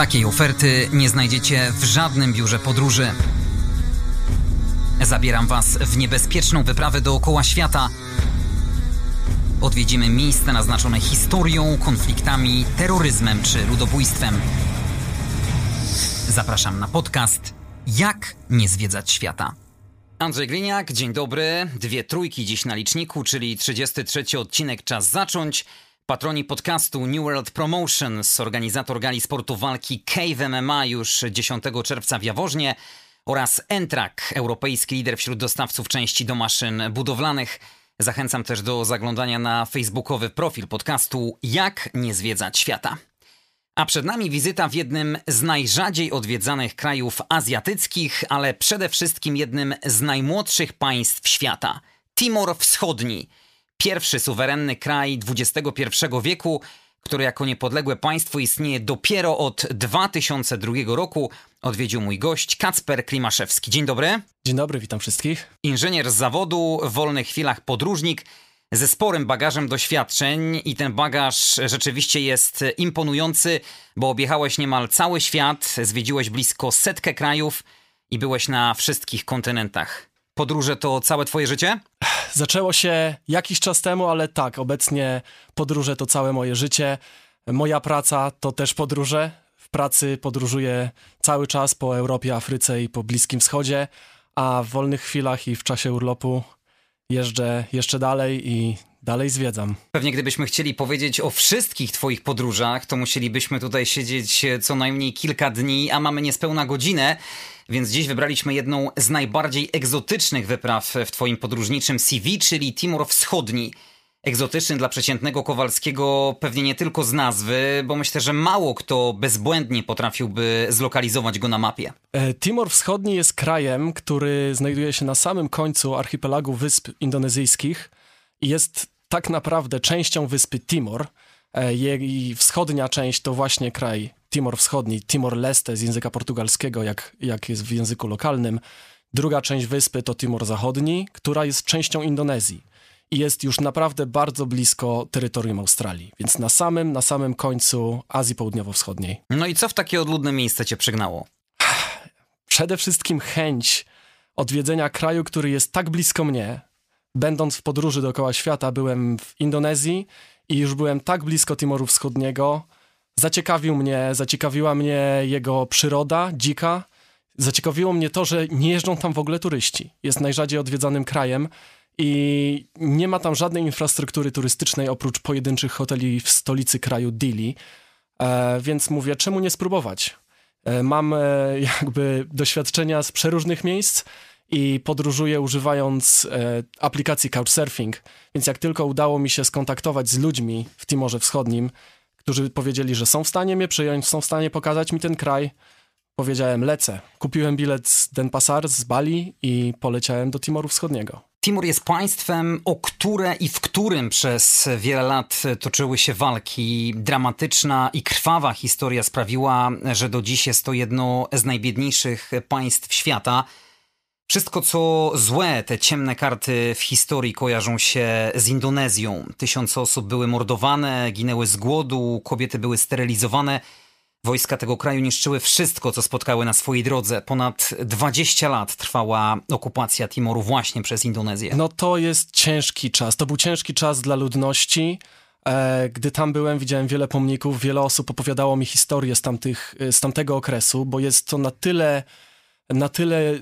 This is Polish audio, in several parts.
Takiej oferty nie znajdziecie w żadnym biurze podróży. Zabieram Was w niebezpieczną wyprawę dookoła świata. Odwiedzimy miejsca naznaczone historią, konfliktami, terroryzmem czy ludobójstwem. Zapraszam na podcast Jak nie zwiedzać świata. Andrzej Gliniak, dzień dobry. Dwie trójki dziś na liczniku, czyli 33 odcinek Czas zacząć. Patroni podcastu New World Promotions, organizator gali sportu walki Cave MMA już 10 czerwca w Jaworznie oraz Entrak, europejski lider wśród dostawców części do maszyn budowlanych. Zachęcam też do zaglądania na facebookowy profil podcastu Jak nie zwiedzać świata. A przed nami wizyta w jednym z najrzadziej odwiedzanych krajów azjatyckich, ale przede wszystkim jednym z najmłodszych państw świata Timor Wschodni. Pierwszy suwerenny kraj XXI wieku, który jako niepodległe państwo istnieje dopiero od 2002 roku, odwiedził mój gość Kacper Klimaszewski. Dzień dobry. Dzień dobry, witam wszystkich. Inżynier z zawodu, w wolnych chwilach podróżnik, ze sporym bagażem doświadczeń i ten bagaż rzeczywiście jest imponujący, bo objechałeś niemal cały świat, zwiedziłeś blisko setkę krajów i byłeś na wszystkich kontynentach. Podróże to całe twoje życie? Zaczęło się jakiś czas temu, ale tak, obecnie podróże to całe moje życie. Moja praca to też podróże. W pracy podróżuję cały czas po Europie, Afryce i po Bliskim Wschodzie, a w wolnych chwilach i w czasie urlopu jeżdżę jeszcze dalej i dalej zwiedzam. Pewnie gdybyśmy chcieli powiedzieć o wszystkich twoich podróżach, to musielibyśmy tutaj siedzieć co najmniej kilka dni, a mamy niespełna godzinę, więc dziś wybraliśmy jedną z najbardziej egzotycznych wypraw w twoim podróżniczym CV, czyli Timor Wschodni. Egzotyczny dla przeciętnego Kowalskiego pewnie nie tylko z nazwy, bo myślę, że mało kto bezbłędnie potrafiłby zlokalizować go na mapie. E, Timor Wschodni jest krajem, który znajduje się na samym końcu archipelagu wysp indonezyjskich i jest tak naprawdę częścią wyspy Timor. E, jej wschodnia część to właśnie kraj Timor Wschodni, Timor-Leste z języka portugalskiego, jak, jak jest w języku lokalnym. Druga część wyspy to Timor Zachodni, która jest częścią Indonezji i jest już naprawdę bardzo blisko terytorium Australii, więc na samym, na samym końcu Azji Południowo-Wschodniej. No i co w takie odludne miejsce cię przygnało? Przede wszystkim chęć odwiedzenia kraju, który jest tak blisko mnie. Będąc w podróży dookoła świata, byłem w Indonezji i już byłem tak blisko Timoru Wschodniego. Zaciekawił mnie, zaciekawiła mnie jego przyroda dzika. Zaciekawiło mnie to, że nie jeżdżą tam w ogóle turyści. Jest najrzadziej odwiedzanym krajem i nie ma tam żadnej infrastruktury turystycznej oprócz pojedynczych hoteli w stolicy kraju Dili. E, więc mówię, czemu nie spróbować? E, mam e, jakby doświadczenia z przeróżnych miejsc i podróżuję używając e, aplikacji Couchsurfing, więc jak tylko udało mi się skontaktować z ludźmi w Timorze Wschodnim, którzy powiedzieli, że są w stanie mnie przyjąć, są w stanie pokazać mi ten kraj, powiedziałem lecę. Kupiłem bilet z Denpasar z Bali i poleciałem do Timoru Wschodniego. Timor jest państwem, o które i w którym przez wiele lat toczyły się walki. Dramatyczna i krwawa historia sprawiła, że do dziś jest to jedno z najbiedniejszych państw świata. Wszystko co złe, te ciemne karty w historii kojarzą się z Indonezją. Tysiące osób były mordowane, ginęły z głodu, kobiety były sterylizowane. Wojska tego kraju niszczyły wszystko, co spotkały na swojej drodze. Ponad 20 lat trwała okupacja Timoru właśnie przez Indonezję. No to jest ciężki czas. To był ciężki czas dla ludności. E, gdy tam byłem, widziałem wiele pomników, wiele osób opowiadało mi historię z, tamtych, z tamtego okresu, bo jest to na tyle, na tyle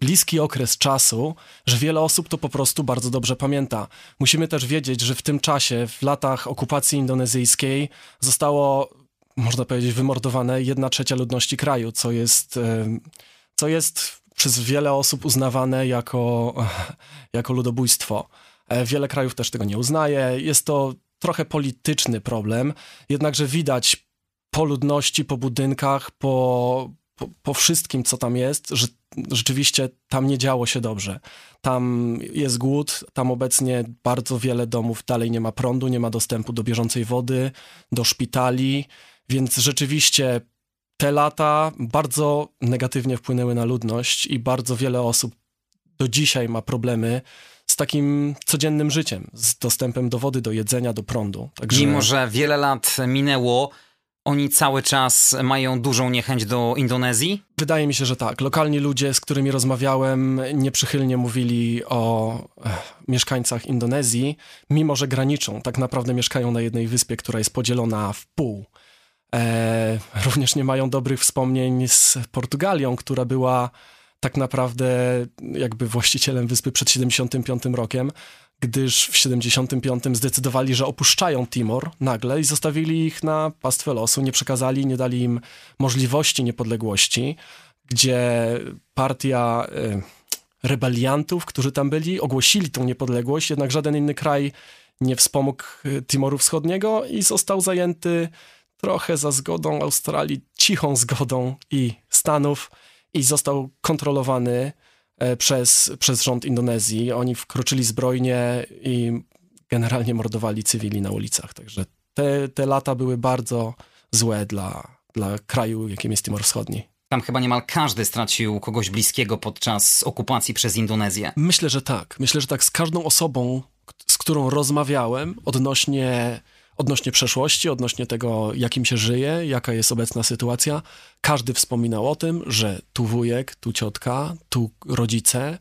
bliski okres czasu, że wiele osób to po prostu bardzo dobrze pamięta. Musimy też wiedzieć, że w tym czasie, w latach okupacji indonezyjskiej, zostało można powiedzieć, wymordowane jedna trzecia ludności kraju, co jest, co jest przez wiele osób uznawane jako, jako ludobójstwo. E, wiele krajów też tego nie uznaje. Jest to trochę polityczny problem, jednakże widać po ludności, po budynkach, po, po, po, wszystkim, co tam jest, że rzeczywiście tam nie działo się dobrze. Tam jest głód, tam obecnie bardzo wiele domów dalej nie ma prądu, nie ma dostępu do bieżącej wody, do szpitali. Więc rzeczywiście te lata bardzo negatywnie wpłynęły na ludność i bardzo wiele osób do dzisiaj ma problemy z takim codziennym życiem, z dostępem do wody, do jedzenia, do prądu. Także... Mimo, że wiele lat minęło, oni cały czas mają dużą niechęć do Indonezji? Wydaje mi się, że tak. Lokalni ludzie, z którymi rozmawiałem, nieprzychylnie mówili o eh, mieszkańcach Indonezji, mimo że graniczą. Tak naprawdę mieszkają na jednej wyspie, która jest podzielona w pół. E, również nie mają dobrych wspomnień z Portugalią, która była tak naprawdę jakby właścicielem wyspy przed 75 rokiem gdyż w 75 zdecydowali, że opuszczają Timor nagle i zostawili ich na pastwę losu, nie przekazali, nie dali im możliwości niepodległości, gdzie partia y, rebeliantów, którzy tam byli, ogłosili tą niepodległość, jednak żaden inny kraj nie wspomógł e, Timoru Wschodniego i został zajęty trochę za zgodą Australii, cichą zgodą i Stanów i został kontrolowany przez, przez rząd Indonezji. Oni wkroczyli zbrojnie i generalnie mordowali cywili na ulicach. Także te, te lata były bardzo złe dla, dla kraju, jakim jest Timor Wschodni. Tam chyba niemal każdy stracił kogoś bliskiego podczas okupacji przez Indonezję. Myślę, że tak. Myślę, że tak z każdą osobą, z którą rozmawiałem odnośnie odnośnie przeszłości, odnośnie tego, jakim się żyje, jaka jest obecna sytuacja. Każdy wspominał o tym, że tu wujek, tu ciotka, tu rodzice,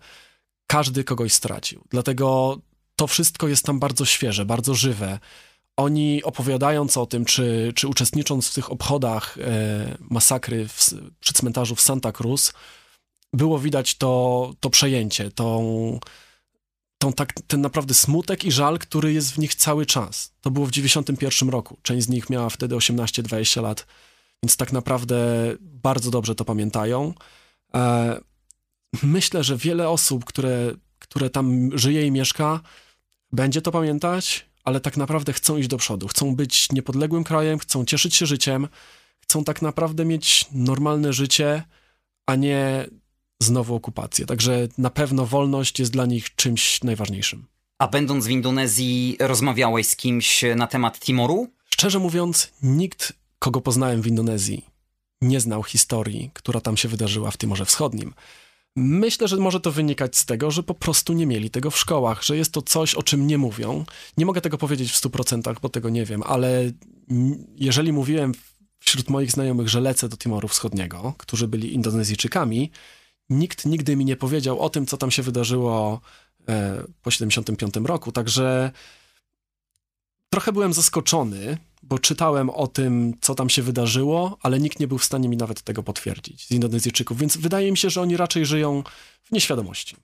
każdy kogoś stracił. Dlatego to wszystko jest tam bardzo świeże, bardzo żywe. Oni opowiadając o tym, czy, czy uczestnicząc w tych obchodach e, masakry w, przy cmentarzu w Santa Cruz, było widać to, to przejęcie, tą, tą tak, ten naprawdę smutek i żal, który jest w nich cały czas. To było w 91 roku. Część z nich miała wtedy 18-20 lat, więc tak naprawdę bardzo dobrze to pamiętają. E, myślę, że wiele osób, które, które tam żyje i mieszka, będzie to pamiętać, ale tak naprawdę chcą iść do przodu. Chcą być niepodległym krajem, chcą cieszyć się życiem, chcą tak naprawdę mieć normalne życie, a nie znowu okupację. Także na pewno wolność jest dla nich czymś najważniejszym. A będąc w Indonezji, rozmawiałeś z kimś na temat Timoru? Szczerze mówiąc, nikt, kogo poznałem w Indonezji, nie znał historii, która tam się wydarzyła w Timorze Wschodnim. Myślę, że może to wynikać z tego, że po prostu nie mieli tego w szkołach, że jest to coś, o czym nie mówią. Nie mogę tego powiedzieć w 100%, bo tego nie wiem, ale jeżeli mówiłem wśród moich znajomych, że lecę do Timoru Wschodniego, którzy byli Indonezyjczykami, nikt nigdy mi nie powiedział o tym, co tam się wydarzyło e, po 75 roku, także trochę byłem zaskoczony, bo czytałem o tym, co tam się wydarzyło, ale nikt nie był w stanie mi nawet tego potwierdzić z Indonezyjczyków, więc wydaje mi się, że oni raczej żyją w nieświadomości.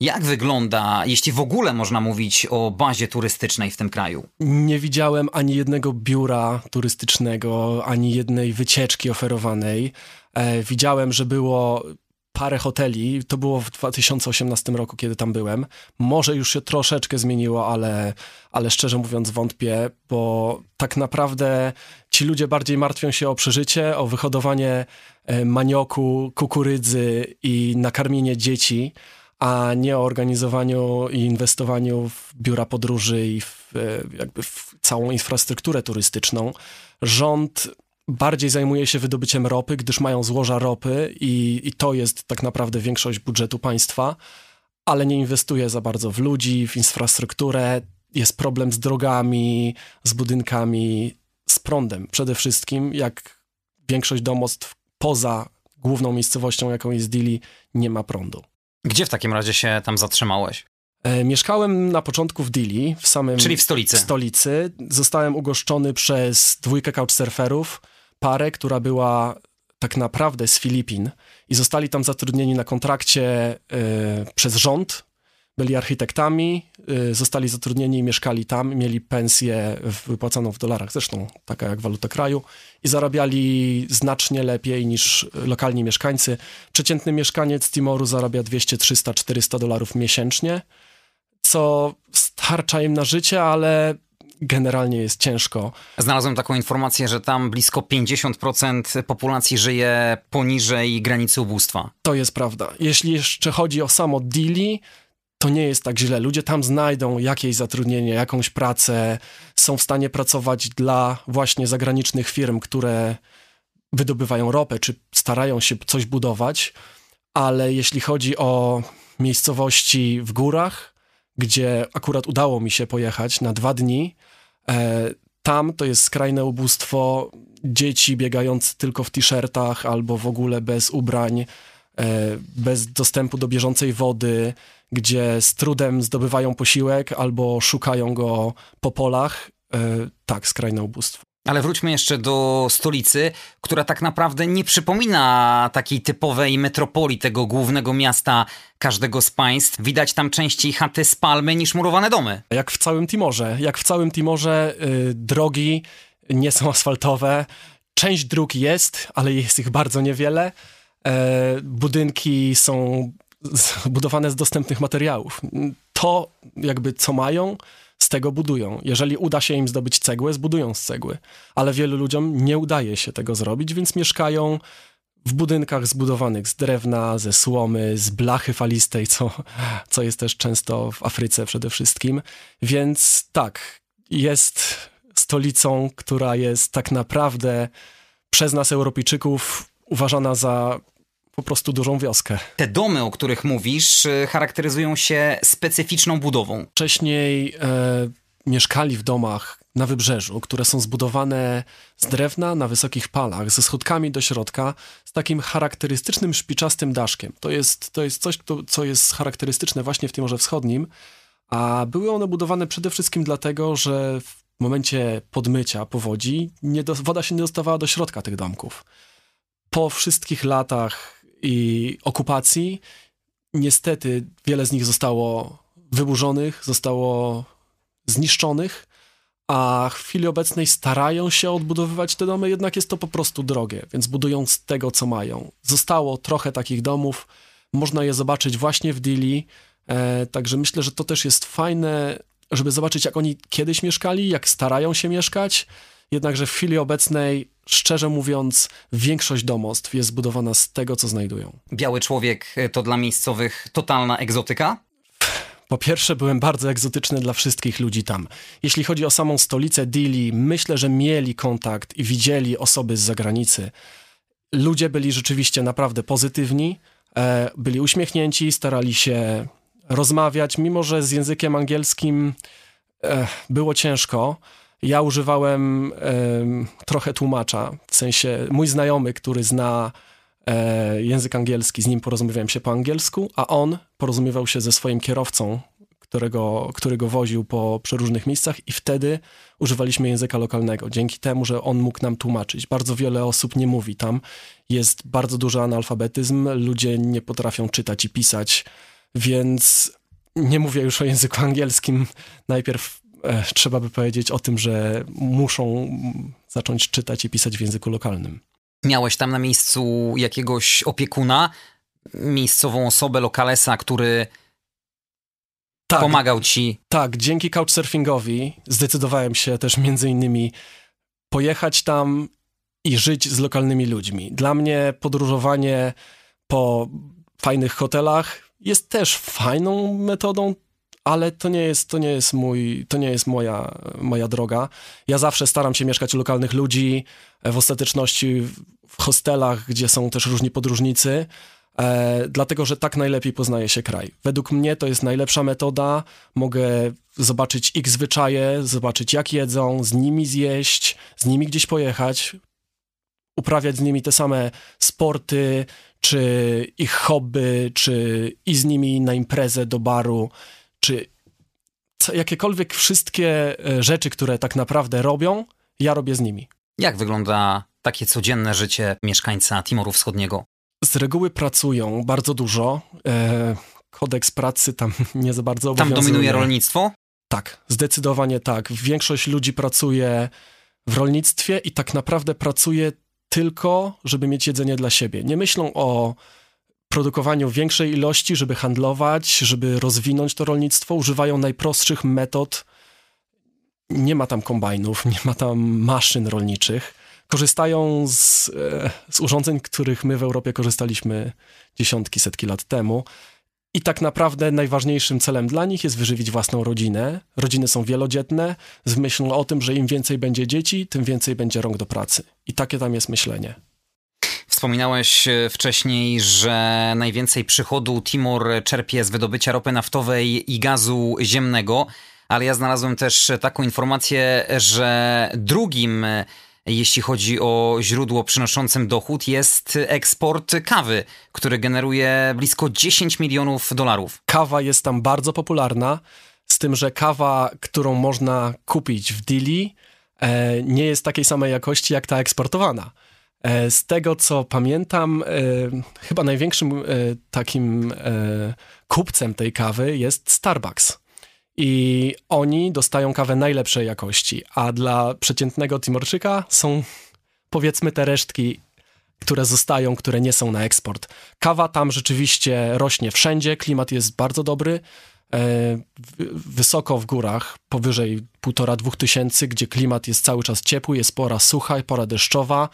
Jak wygląda, jeśli w ogóle można mówić o bazie turystycznej w tym kraju? Nie widziałem ani jednego biura turystycznego, ani jednej wycieczki oferowanej. E, widziałem, że było parę hoteli. To było w 2018 roku, kiedy tam byłem. Może już się troszeczkę zmieniło, ale, ale szczerze mówiąc wątpię, bo tak naprawdę ci ludzie bardziej martwią się o przeżycie, o wyhodowanie e, manioku, kukurydzy i nakarmienie dzieci, a nie o organizowaniu i inwestowaniu w biura podróży i w, e, jakby w całą infrastrukturę turystyczną. Rząd bardziej zajmuje się wydobyciem ropy, gdyż mają złoża ropy i, i to jest tak naprawdę większość budżetu państwa, ale nie inwestuje za bardzo w ludzi, w infrastrukturę. Jest problem z drogami, z budynkami, z prądem. Przede wszystkim, jak większość domostw poza główną miejscowością, jaką jest Dili, nie ma prądu. Gdzie w takim razie się tam zatrzymałeś? E, mieszkałem na początku w Dili, w samym... Czyli w stolicy. W stolicy. Zostałem ugoszczony przez dwójkę couchsurferów, parę, która była tak naprawdę z Filipin i zostali tam zatrudnieni na kontrakcie y, przez rząd. Byli architektami, y, zostali zatrudnieni i mieszkali tam, mieli pensję wypłacaną w dolarach, zresztą taka jak waluta kraju, i zarabiali znacznie lepiej niż lokalni mieszkańcy. Przeciętny mieszkaniec Timoru zarabia 200, 300, 400 dolarów miesięcznie, co starcza im na życie, ale generalnie jest ciężko. Znalazłem taką informację, że tam blisko 50% populacji żyje poniżej granicy ubóstwa. To jest prawda. Jeśli jeszcze chodzi o samo Dili, to nie jest tak źle. Ludzie tam znajdą jakieś zatrudnienie, jakąś pracę, są w stanie pracować dla właśnie zagranicznych firm, które wydobywają ropę, czy starają się coś budować, ale jeśli chodzi o miejscowości w górach, gdzie akurat udało mi się pojechać na dwa dni, tam to jest skrajne ubóstwo, dzieci biegające tylko w t-shirtach albo w ogóle bez ubrań, e, bez dostępu do bieżącej wody, gdzie z trudem zdobywają posiłek albo szukają go po polach. E, tak, skrajne ubóstwo. Ale wróćmy jeszcze do stolicy, która tak naprawdę nie przypomina takiej typowej metropolii tego głównego miasta każdego z państw. Widać tam częściej chaty z palmy niż murowane domy. Jak w całym Timorze. Jak w całym Timorze yy, drogi nie są asfaltowe. Część dróg jest, ale jest ich bardzo niewiele. E, budynki są zbudowane z dostępnych materiałów. To jakby co mają, tego budują. Jeżeli uda się im zdobyć cegłę, zbudują z cegły. Ale wielu ludziom nie udaje się tego zrobić, więc mieszkają w budynkach zbudowanych z drewna, ze słomy, z blachy falistej, co, co jest też często w Afryce przede wszystkim. Więc tak, jest stolicą, która jest tak naprawdę przez nas, Europejczyków, uważana za po prostu dużą wioskę. Te domy, o których mówisz, y, charakteryzują się specyficzną budową. Wcześniej e, mieszkali w domach na wybrzeżu, które są zbudowane z drewna na wysokich palach, ze schodkami do środka, z takim charakterystycznym szpiczastym daszkiem. To jest, to jest coś, to, co jest charakterystyczne właśnie w Timorze Wschodnim, a były one budowane przede wszystkim dlatego, że w momencie podmycia powodzi do, woda się nie dostawała do środka tych domków. Po wszystkich latach i okupacji. Niestety wiele z nich zostało wyburzonych, zostało zniszczonych, a w chwili obecnej starają się odbudowywać te domy, jednak jest to po prostu drogie, więc budują z tego, co mają. Zostało trochę takich domów, można je zobaczyć właśnie w Dili, e, także myślę, że to też jest fajne, żeby zobaczyć, jak oni kiedyś mieszkali, jak starają się mieszkać, jednakże w chwili obecnej szczerze mówiąc, większość domostw jest zbudowana z tego, co znajdują. Biały człowiek e, to dla miejscowych totalna egzotyka? Po pierwsze, byłem bardzo egzotyczny dla wszystkich ludzi tam. Jeśli chodzi o samą stolicę Dili, myślę, że mieli kontakt i widzieli osoby z zagranicy. Ludzie byli rzeczywiście naprawdę pozytywni, e, byli uśmiechnięci, starali się rozmawiać, mimo że z językiem angielskim e, było ciężko. Ja używałem trochę tłumacza, w sensie mój znajomy, który zna e, język angielski, z nim porozumiewałem się po angielsku, a on porozumiewał się ze swoim kierowcą, którego, który go woził po przeróżnych miejscach i wtedy używaliśmy języka lokalnego, dzięki temu, że on mógł nam tłumaczyć. Bardzo wiele osób nie mówi tam, jest bardzo duży analfabetyzm, ludzie nie potrafią czytać i pisać, więc nie mówię już o języku angielskim, najpierw trzeba by powiedzieć o tym, że muszą zacząć czytać i pisać w języku lokalnym. Miałeś tam na miejscu jakiegoś opiekuna, miejscową osobę, lokalesa, który tak, pomagał ci. Tak, dzięki couchsurfingowi zdecydowałem się też między innymi pojechać tam i żyć z lokalnymi ludźmi. Dla mnie podróżowanie po fajnych hotelach jest też fajną metodą ale to nie jest, to nie jest mój, to nie jest moja, moja droga. Ja zawsze staram się mieszkać u lokalnych ludzi, w ostateczności w hostelach, gdzie są też różni podróżnicy, e, dlatego że tak najlepiej poznaje się kraj. Według mnie to jest najlepsza metoda. Mogę zobaczyć ich zwyczaje, zobaczyć jak jedzą, z nimi zjeść, z nimi gdzieś pojechać, uprawiać z nimi te same sporty, czy ich hobby, czy i z nimi na imprezę do baru czy jakiekolwiek wszystkie e, rzeczy, które tak naprawdę robią, ja robię z nimi. Jak wygląda takie codzienne życie mieszkańca Timoru Wschodniego? Z reguły pracują bardzo dużo. E, kodeks pracy tam nie za bardzo obowiązuje. Tam dominuje rolnictwo? Tak, zdecydowanie tak. Większość ludzi pracuje w rolnictwie i tak naprawdę pracuje tylko, żeby mieć jedzenie dla siebie. Nie myślą o produkowaniu większej ilości, żeby handlować, żeby rozwinąć to rolnictwo, używają najprostszych metod. Nie ma tam kombajnów, nie ma tam maszyn rolniczych. Korzystają z, e, z urządzeń, których my w Europie korzystaliśmy dziesiątki, setki lat temu. I tak naprawdę najważniejszym celem dla nich jest wyżywić własną rodzinę. Rodziny są wielodzietne, z myślą o tym, że im więcej będzie dzieci, tym więcej będzie rąk do pracy. I takie tam jest myślenie. Wspominałeś e, wcześniej, że najwięcej przychodu Timor czerpie z wydobycia ropy naftowej i gazu ziemnego, ale ja znalazłem też taką informację, że drugim jeśli chodzi o źródło przynoszącym dochód, jest eksport kawy, który generuje blisko 10 milionów dolarów. Kawa jest tam bardzo popularna, z tym, że kawa, którą można kupić w Dili, e, nie jest takiej samej jakości jak ta eksportowana. E, z tego co pamiętam, e, chyba największym takim kupcem tej kawy jest Starbucks i oni dostają kawę najlepszej jakości, a dla przeciętnego Timorczyka są powiedzmy te resztki, które zostają, które nie są na eksport. Kawa tam rzeczywiście rośnie wszędzie, klimat jest bardzo dobry, e, wysoko w górach, powyżej półtora, dwóch tysięcy, gdzie klimat jest cały czas ciepły, jest pora sucha i pora deszczowa.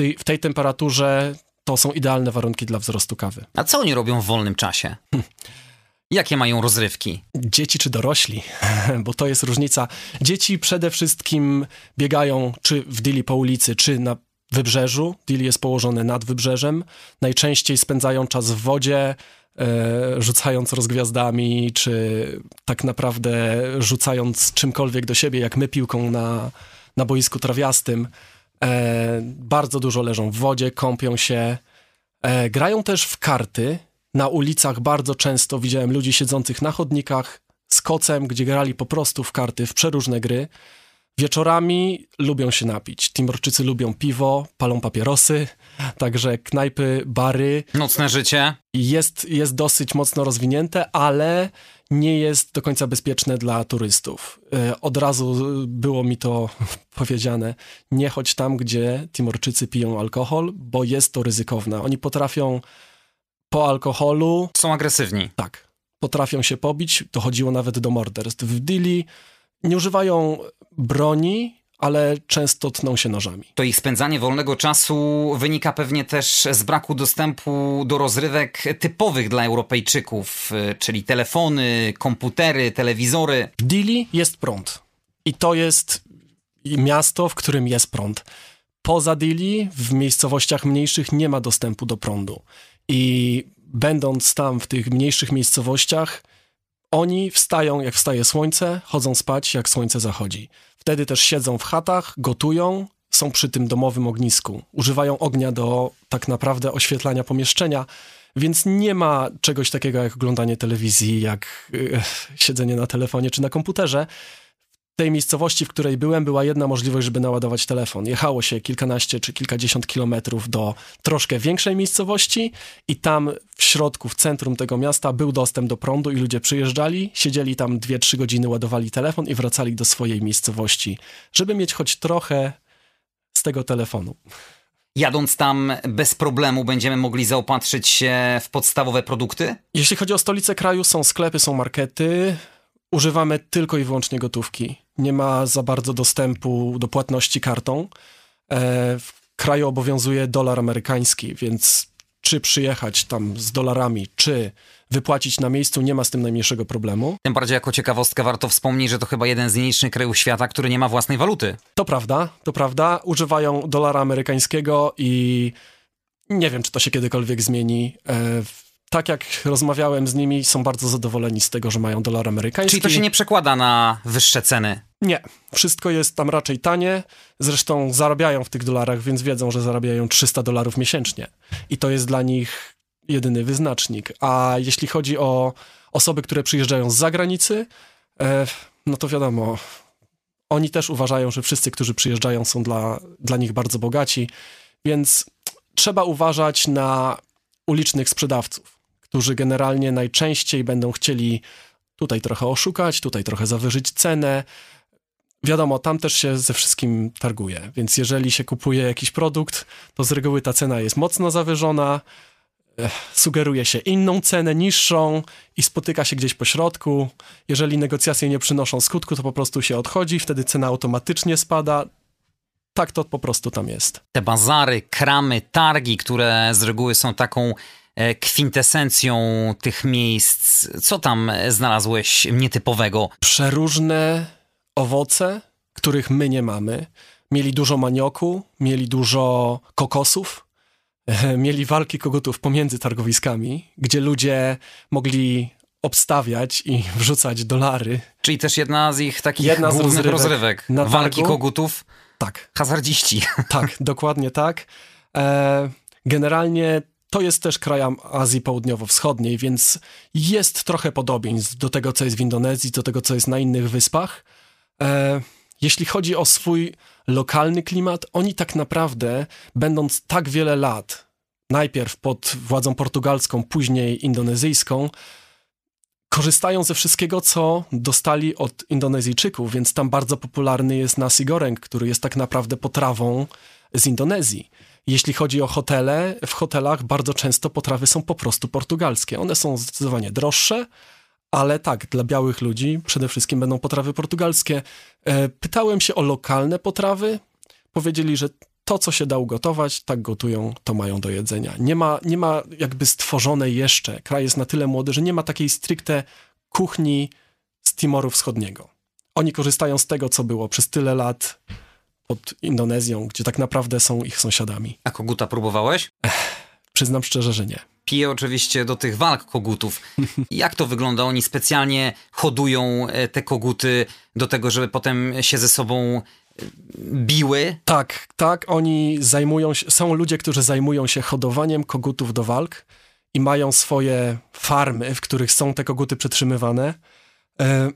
W tej, w tej temperaturze to są idealne warunki dla wzrostu kawy. A co oni robią w wolnym czasie? Jakie mają rozrywki? Dzieci czy dorośli, bo to jest różnica. Dzieci przede wszystkim biegają czy w Dili po ulicy, czy na wybrzeżu. Dili jest położony nad wybrzeżem. Najczęściej spędzają czas w wodzie, e, rzucając rozgwiazdami, czy tak naprawdę rzucając czymkolwiek do siebie, jak my piłką na, na boisku trawiastym. E, bardzo dużo leżą w wodzie, kąpią się. E, grają też w karty na ulicach bardzo często widziałem ludzi siedzących na chodnikach z kocem, gdzie grali po prostu w karty, w przeróżne gry. Wieczorami lubią się napić. Timorczycy lubią piwo, palą papierosy, także knajpy, bary. Nocne życie. Jest, jest dosyć mocno rozwinięte, ale nie jest do końca bezpieczne dla turystów. E, od razu było mi to powiedziane, nie chodź tam, gdzie Timorczycy piją alkohol, bo jest to ryzykowne. Oni potrafią po alkoholu. Są agresywni. Tak. Potrafią się pobić, dochodziło nawet do morderstw. W Dili nie używają broni, ale często tną się nożami. To ich spędzanie wolnego czasu wynika pewnie też z braku dostępu do rozrywek typowych dla Europejczyków, y, czyli telefony, komputery, telewizory. W Dili jest prąd. I to jest miasto, w którym jest prąd. Poza Dili, w miejscowościach mniejszych, nie ma dostępu do prądu. I będąc tam w tych mniejszych miejscowościach, oni wstają jak wstaje słońce, chodzą spać jak słońce zachodzi. Wtedy też siedzą w chatach, gotują, są przy tym domowym ognisku. Używają ognia do tak naprawdę oświetlania pomieszczenia, więc nie ma czegoś takiego jak oglądanie telewizji, jak yy, siedzenie na telefonie czy na komputerze tej miejscowości, w której byłem, była jedna możliwość, żeby naładować telefon. Jechało się kilkanaście czy kilkadziesiąt kilometrów do troszkę większej miejscowości i tam w środku, w centrum tego miasta był dostęp do prądu i ludzie przyjeżdżali, siedzieli tam dwie, trzy godziny, ładowali telefon i wracali do swojej miejscowości, żeby mieć choć trochę z tego telefonu. Jadąc tam bez problemu będziemy mogli zaopatrzyć się w podstawowe produkty? Jeśli chodzi o stolicę kraju, są sklepy, są markety. Używamy tylko i wyłącznie gotówki nie ma za bardzo dostępu do płatności kartą. E, w kraju obowiązuje dolar amerykański, więc czy przyjechać tam z dolarami, czy wypłacić na miejscu, nie ma z tym najmniejszego problemu. Tym bardziej jako ciekawostkę warto wspomnieć, że to chyba jeden z nielicznych krajów świata, który nie ma własnej waluty. To prawda, to prawda. Używają dolara amerykańskiego i nie wiem, czy to się kiedykolwiek zmieni. Tak jak rozmawiałem z nimi, są bardzo zadowoleni z tego, że mają dolar amerykański. Czyli to się nie przekłada na wyższe ceny? Nie. Wszystko jest tam raczej tanie. Zresztą zarabiają w tych dolarach, więc wiedzą, że zarabiają 300 dolarów miesięcznie. I to jest dla nich jedyny wyznacznik. A jeśli chodzi o osoby, które przyjeżdżają z zagranicy, e, no to wiadomo, oni też uważają, że wszyscy, którzy przyjeżdżają, są dla, dla nich bardzo bogaci, więc trzeba uważać na ulicznych sprzedawców którzy generalnie najczęściej będą chcieli tutaj trochę oszukać, tutaj trochę zawyżyć cenę. Wiadomo, tam też się ze wszystkim targuje, więc jeżeli się kupuje jakiś produkt, to z reguły ta cena jest mocno zawyżona, sugeruje się inną cenę, niższą i spotyka się gdzieś po środku. Jeżeli negocjacje nie przynoszą skutku, to po prostu się odchodzi, wtedy cena automatycznie spada. Tak to po prostu tam jest. Te bazary, kramy, targi, które z reguły są taką kwintesencją tych miejsc? Co tam znalazłeś nietypowego? Przeróżne owoce, których my nie mamy. Mieli dużo manioku, mieli dużo kokosów, mieli walki kogutów pomiędzy targowiskami, gdzie ludzie mogli obstawiać i wrzucać dolary. Czyli też jedna z ich takich jedna głównych rozrywek, rozrywek na walki kogutów. Tak. Hazardziści. Tak, dokładnie tak. E, generalnie to jest też kraj Azji Południowo-Wschodniej, więc jest trochę podobieństw do tego, co jest w Indonezji, do tego, co jest na innych wyspach. E, jeśli chodzi o swój lokalny klimat, oni tak naprawdę, będąc tak wiele lat, najpierw pod władzą portugalską, później indonezyjską, korzystają ze wszystkiego, co dostali od Indonezyjczyków, więc tam bardzo popularny jest nasi goreng, który jest tak naprawdę potrawą z Indonezji. Jeśli chodzi o hotele, w hotelach bardzo często potrawy są po prostu portugalskie. One są zdecydowanie droższe, ale tak, dla białych ludzi przede wszystkim będą potrawy portugalskie. E, pytałem się o lokalne potrawy. Powiedzieli, że to, co się da ugotować, tak gotują, to mają do jedzenia. Nie ma, nie ma jakby stworzonej jeszcze, kraj jest na tyle młody, że nie ma takiej stricte kuchni z Timoru Wschodniego. Oni korzystają z tego, co było przez tyle lat pod Indonezją, gdzie tak naprawdę są ich sąsiadami. A koguta próbowałeś? Ech, przyznam szczerze, że nie. Piję oczywiście do tych walk kogutów. Jak to wygląda? Oni specjalnie hodują e, te koguty do tego, żeby potem się ze sobą e, biły? Tak, tak. Oni zajmują się, są ludzie, którzy zajmują się hodowaniem kogutów do walk i mają swoje farmy, w których są te koguty przetrzymywane. E,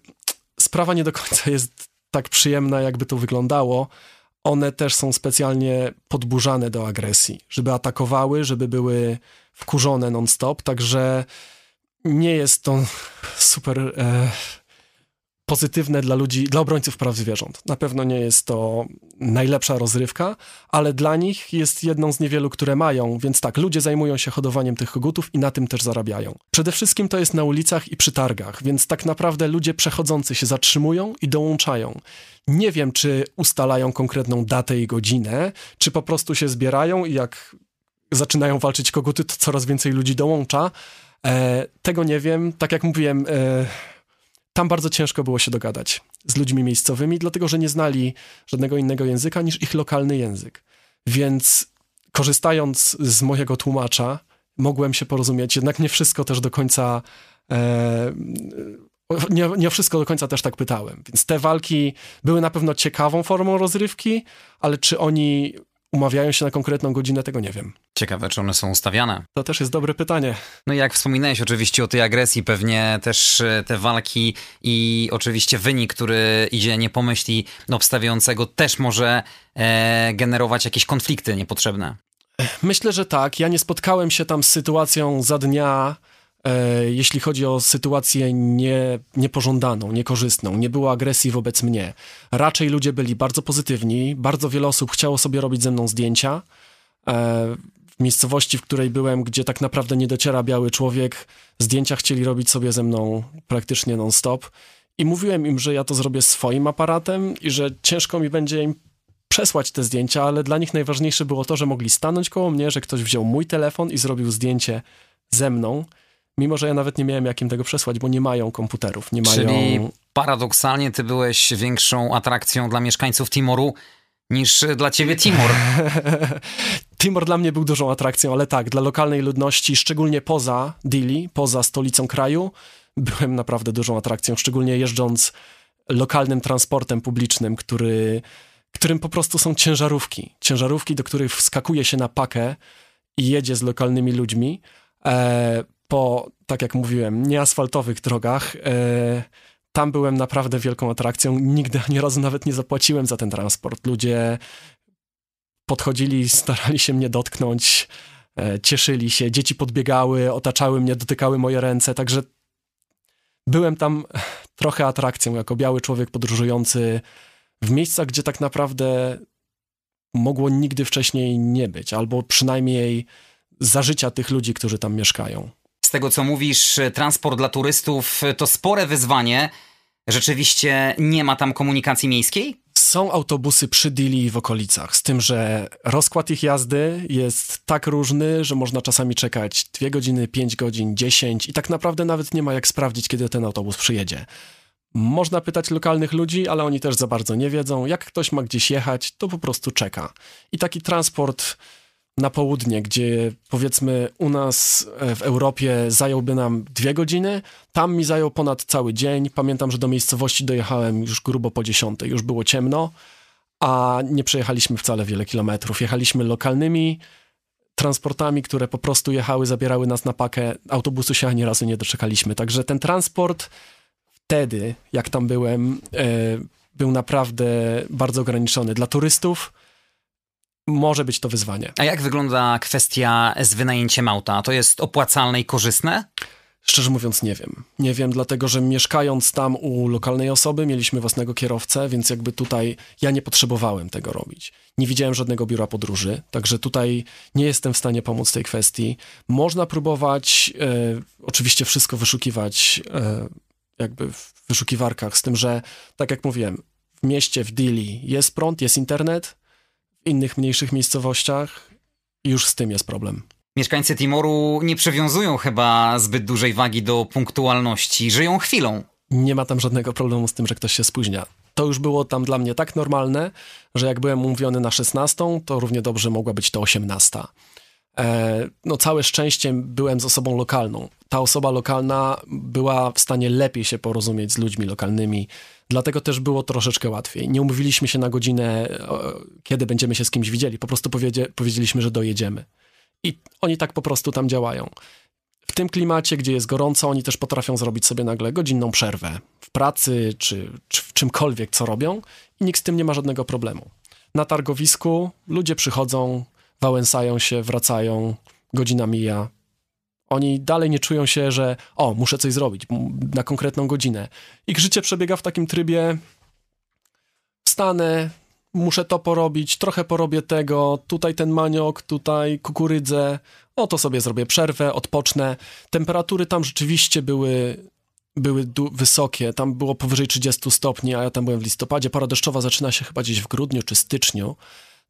sprawa nie do końca jest tak przyjemna, jakby to wyglądało one też są specjalnie podburzane do agresji, żeby atakowały, żeby były wkurzone non-stop, także nie jest to super e, pozytywne dla ludzi, dla obrońców praw zwierząt. Na pewno nie jest to najlepsza rozrywka, ale dla nich jest jedną z niewielu, które mają, więc tak, ludzie zajmują się hodowaniem tych kogutów i na tym też zarabiają. Przede wszystkim to jest na ulicach i przy targach, więc tak naprawdę ludzie przechodzący się zatrzymują i dołączają. Nie wiem, czy ustalają konkretną datę i godzinę, czy po prostu się zbierają i jak zaczynają walczyć koguty, to coraz więcej ludzi dołącza. E, tego nie wiem. Tak jak mówiłem, e, tam bardzo ciężko było się dogadać z ludźmi miejscowymi, dlatego że nie znali żadnego innego języka niż ich lokalny język. Więc korzystając z mojego tłumacza, mogłem się porozumieć, jednak nie wszystko też do końca. E, nie, nie wszystko do końca też tak pytałem. Więc te walki były na pewno ciekawą formą rozrywki, ale czy oni umawiają się na konkretną godzinę, tego nie wiem. Ciekawe, czy one są ustawiane. To też jest dobre pytanie. No i jak wspominałeś oczywiście o tej agresji, pewnie też e, te walki i oczywiście wynik, który idzie nie pomyśli obstawiającego, też może e, generować jakieś konflikty niepotrzebne. Myślę, że tak. Ja nie spotkałem się tam z sytuacją za dnia jeśli chodzi o sytuację nie, niepożądaną, niekorzystną. Nie było agresji wobec mnie. Raczej ludzie byli bardzo pozytywni, bardzo wiele osób chciało sobie robić ze mną zdjęcia. E, w miejscowości, w której byłem, gdzie tak naprawdę nie dociera biały człowiek, zdjęcia chcieli robić sobie ze mną praktycznie non-stop. I mówiłem im, że ja to zrobię swoim aparatem i że ciężko mi będzie im przesłać te zdjęcia, ale dla nich najważniejsze było to, że mogli stanąć koło mnie, że ktoś wziął mój telefon i zrobił zdjęcie ze mną mimo że ja nawet nie miałem jak im tego przesłać, bo nie mają komputerów, nie mają... Czyli paradoksalnie ty byłeś większą atrakcją dla mieszkańców Timoru niż dla ciebie Timor. Timor dla mnie był dużą atrakcją, ale tak, dla lokalnej ludności, szczególnie poza Dili, poza stolicą kraju, byłem naprawdę dużą atrakcją, szczególnie jeżdżąc lokalnym transportem publicznym, który, którym po prostu są ciężarówki. Ciężarówki, do których wskakuje się na pakę i jedzie z lokalnymi ludźmi. E, po, tak jak mówiłem, nieasfaltowych drogach. E, tam byłem naprawdę wielką atrakcją. Nigdy ani razu nawet nie zapłaciłem za ten transport. Ludzie podchodzili, starali się mnie dotknąć, e, cieszyli się, dzieci podbiegały, otaczały mnie, dotykały moje ręce, także byłem tam trochę atrakcją jako biały człowiek podróżujący w miejscach, gdzie tak naprawdę mogło nigdy wcześniej nie być, albo przynajmniej za życia tych ludzi, którzy tam mieszkają tego, co mówisz, transport dla turystów to spore wyzwanie. Rzeczywiście nie ma tam komunikacji miejskiej? Są autobusy przy Dili w okolicach, z tym, że rozkład ich jazdy jest tak różny, że można czasami czekać 2 godziny, 5 godzin, 10 i tak naprawdę nawet nie ma jak sprawdzić, kiedy ten autobus przyjedzie. Można pytać lokalnych ludzi, ale oni też za bardzo nie wiedzą. Jak ktoś ma gdzieś jechać, to po prostu czeka. I taki transport na południe, gdzie powiedzmy u nas e, w Europie zająłby nam dwie godziny, tam mi zajął ponad cały dzień. Pamiętam, że do miejscowości dojechałem już grubo po dziesiątej, już było ciemno, a nie przejechaliśmy wcale wiele kilometrów. Jechaliśmy lokalnymi transportami, które po prostu jechały, zabierały nas na pakę. Autobusu się ani razu nie doczekaliśmy. Także ten transport wtedy, jak tam byłem, e, był naprawdę bardzo ograniczony. Dla turystów może być to wyzwanie. A jak wygląda kwestia z wynajęciem auta? To jest opłacalne i korzystne? Szczerze mówiąc, nie wiem. Nie wiem, dlatego że mieszkając tam u lokalnej osoby, mieliśmy własnego kierowcę, więc jakby tutaj ja nie potrzebowałem tego robić. Nie widziałem żadnego biura podróży, także tutaj nie jestem w stanie pomóc tej kwestii. Można próbować e, oczywiście wszystko wyszukiwać e, jakby w wyszukiwarkach, z tym, że tak jak mówiłem, w mieście, w Dili jest prąd, jest internet, innych mniejszych miejscowościach już z tym jest problem. Mieszkańcy Timoru nie przywiązują chyba zbyt dużej wagi do punktualności, żyją chwilą. Nie ma tam żadnego problemu z tym, że ktoś się spóźnia. To już było tam dla mnie tak normalne, że jak byłem umówiony na 16, to równie dobrze mogła być to 18. E, no całe szczęście byłem z osobą lokalną. Ta osoba lokalna była w stanie lepiej się porozumieć z ludźmi lokalnymi, dlatego też było troszeczkę łatwiej. Nie umówiliśmy się na godzinę, kiedy będziemy się z kimś widzieli, po prostu powiedzieliśmy, że dojedziemy. I oni tak po prostu tam działają. W tym klimacie, gdzie jest gorąco, oni też potrafią zrobić sobie nagle godzinną przerwę w pracy czy, czy w czymkolwiek, co robią, i nikt z tym nie ma żadnego problemu. Na targowisku ludzie przychodzą, wałęsają się, wracają, godzina mija. Oni dalej nie czują się, że o, muszę coś zrobić na konkretną godzinę. Ich życie przebiega w takim trybie wstanę, muszę to porobić, trochę porobię tego, tutaj ten maniok, tutaj kukurydzę, o to sobie zrobię przerwę, odpocznę. Temperatury tam rzeczywiście były, były wysokie, tam było powyżej 30 stopni, a ja tam byłem w listopadzie. Pora deszczowa zaczyna się chyba gdzieś w grudniu czy styczniu.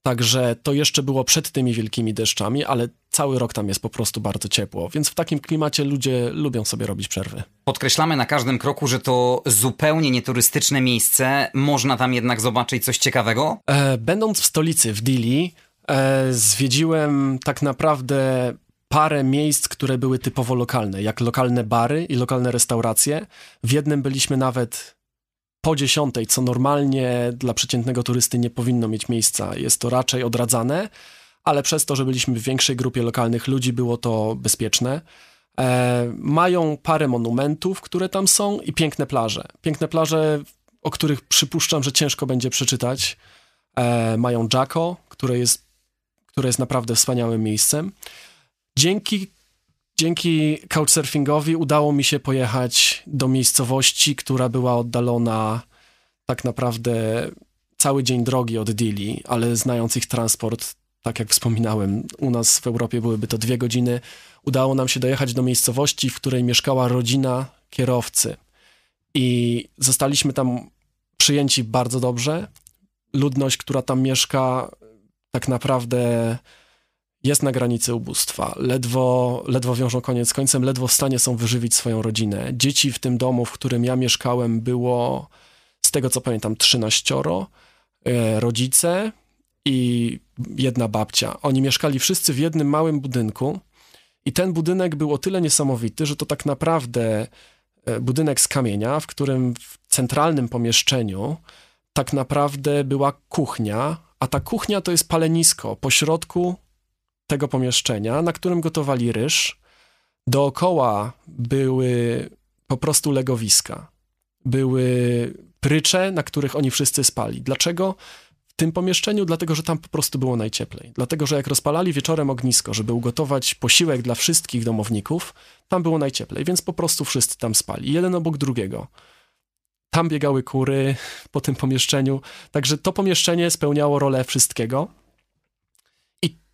Także to jeszcze było przed tymi wielkimi deszczami, ale cały rok tam jest po prostu bardzo ciepło, więc w takim klimacie ludzie lubią sobie robić przerwy. Podkreślamy na każdym kroku, że to zupełnie nieturystyczne miejsce. Można tam jednak zobaczyć coś ciekawego? E, będąc w stolicy, w Dili, e, zwiedziłem tak naprawdę parę miejsc, które były typowo lokalne, jak lokalne bary i lokalne restauracje. W jednym byliśmy nawet po dziesiątej, co normalnie dla przeciętnego turysty nie powinno mieć miejsca. Jest to raczej odradzane, ale przez to, że byliśmy w większej grupie lokalnych ludzi, było to bezpieczne. E, mają parę monumentów, które tam są i piękne plaże. Piękne plaże, o których przypuszczam, że ciężko będzie przeczytać. E, mają Jacko, które jest, które jest naprawdę wspaniałym miejscem. Dzięki Dzięki couchsurfingowi udało mi się pojechać do miejscowości, która była oddalona tak naprawdę cały dzień drogi od Dili, ale znając ich transport, tak jak wspominałem, u nas w Europie byłyby to dwie godziny. Udało nam się dojechać do miejscowości, w której mieszkała rodzina kierowcy. I zostaliśmy tam przyjęci bardzo dobrze. Ludność, która tam mieszka, tak naprawdę jest na granicy ubóstwa, ledwo, ledwo wiążą koniec z końcem, ledwo w stanie są wyżywić swoją rodzinę. Dzieci w tym domu, w którym ja mieszkałem, było z tego co pamiętam 13, e, rodzice i jedna babcia. Oni mieszkali wszyscy w jednym małym budynku i ten budynek był o tyle niesamowity, że to tak naprawdę e, budynek z kamienia, w którym w centralnym pomieszczeniu tak naprawdę była kuchnia, a ta kuchnia to jest palenisko. Po środku tego pomieszczenia, na którym gotowali ryż. Dookoła były po prostu legowiska. Były prycze, na których oni wszyscy spali. Dlaczego? W tym pomieszczeniu, dlatego że tam po prostu było najcieplej. Dlatego, że jak rozpalali wieczorem ognisko, żeby ugotować posiłek dla wszystkich domowników, tam było najcieplej, więc po prostu wszyscy tam spali, jeden obok drugiego. Tam biegały kury po tym pomieszczeniu, także to pomieszczenie spełniało rolę wszystkiego.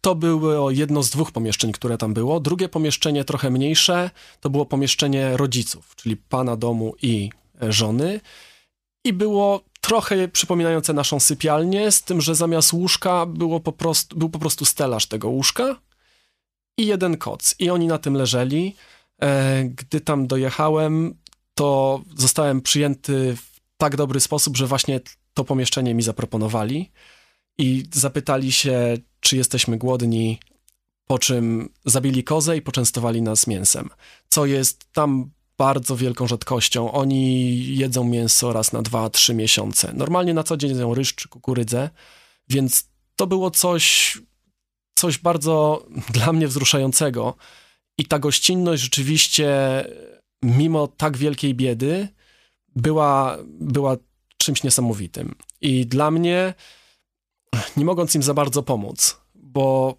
To było jedno z dwóch pomieszczeń, które tam było. Drugie pomieszczenie, trochę mniejsze, to było pomieszczenie rodziców, czyli pana domu i żony. I było trochę przypominające naszą sypialnię, z tym, że zamiast łóżka było po prostu, był po prostu stelaż tego łóżka i jeden koc. I oni na tym leżeli. E, gdy tam dojechałem, to zostałem przyjęty w tak dobry sposób, że właśnie to pomieszczenie mi zaproponowali i zapytali się, czy jesteśmy głodni po czym zabili kozę i poczęstowali nas mięsem, co jest tam bardzo wielką rzadkością. Oni jedzą mięso raz na dwa, trzy miesiące. Normalnie na co dzień jedzą ryż czy kukurydzę, więc to było coś, coś bardzo dla mnie wzruszającego. I ta gościnność rzeczywiście, mimo tak wielkiej biedy, była, była czymś niesamowitym. I dla mnie, nie mogąc im za bardzo pomóc, bo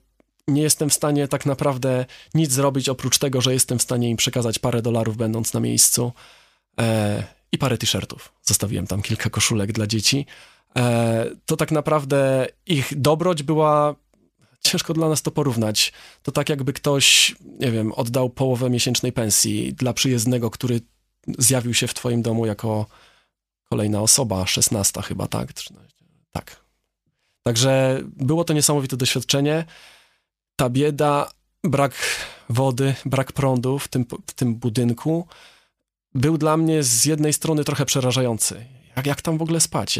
nie jestem w stanie tak naprawdę nic zrobić oprócz tego, że jestem w stanie im przekazać parę dolarów będąc na miejscu e, i parę t-shirtów. Zostawiłem tam kilka koszulek dla dzieci. E, to tak naprawdę ich dobroć była ciężko dla nas to porównać. To tak jakby ktoś, nie wiem, oddał połowę miesięcznej pensji dla przyjezdnego, który zjawił się w twoim domu jako kolejna osoba, 16 chyba, tak? 13. Tak. Także było to niesamowite doświadczenie ta bieda, brak wody, brak prądu w tym, w tym budynku był dla mnie z jednej strony trochę przerażający. Jak, jak tam w ogóle spać?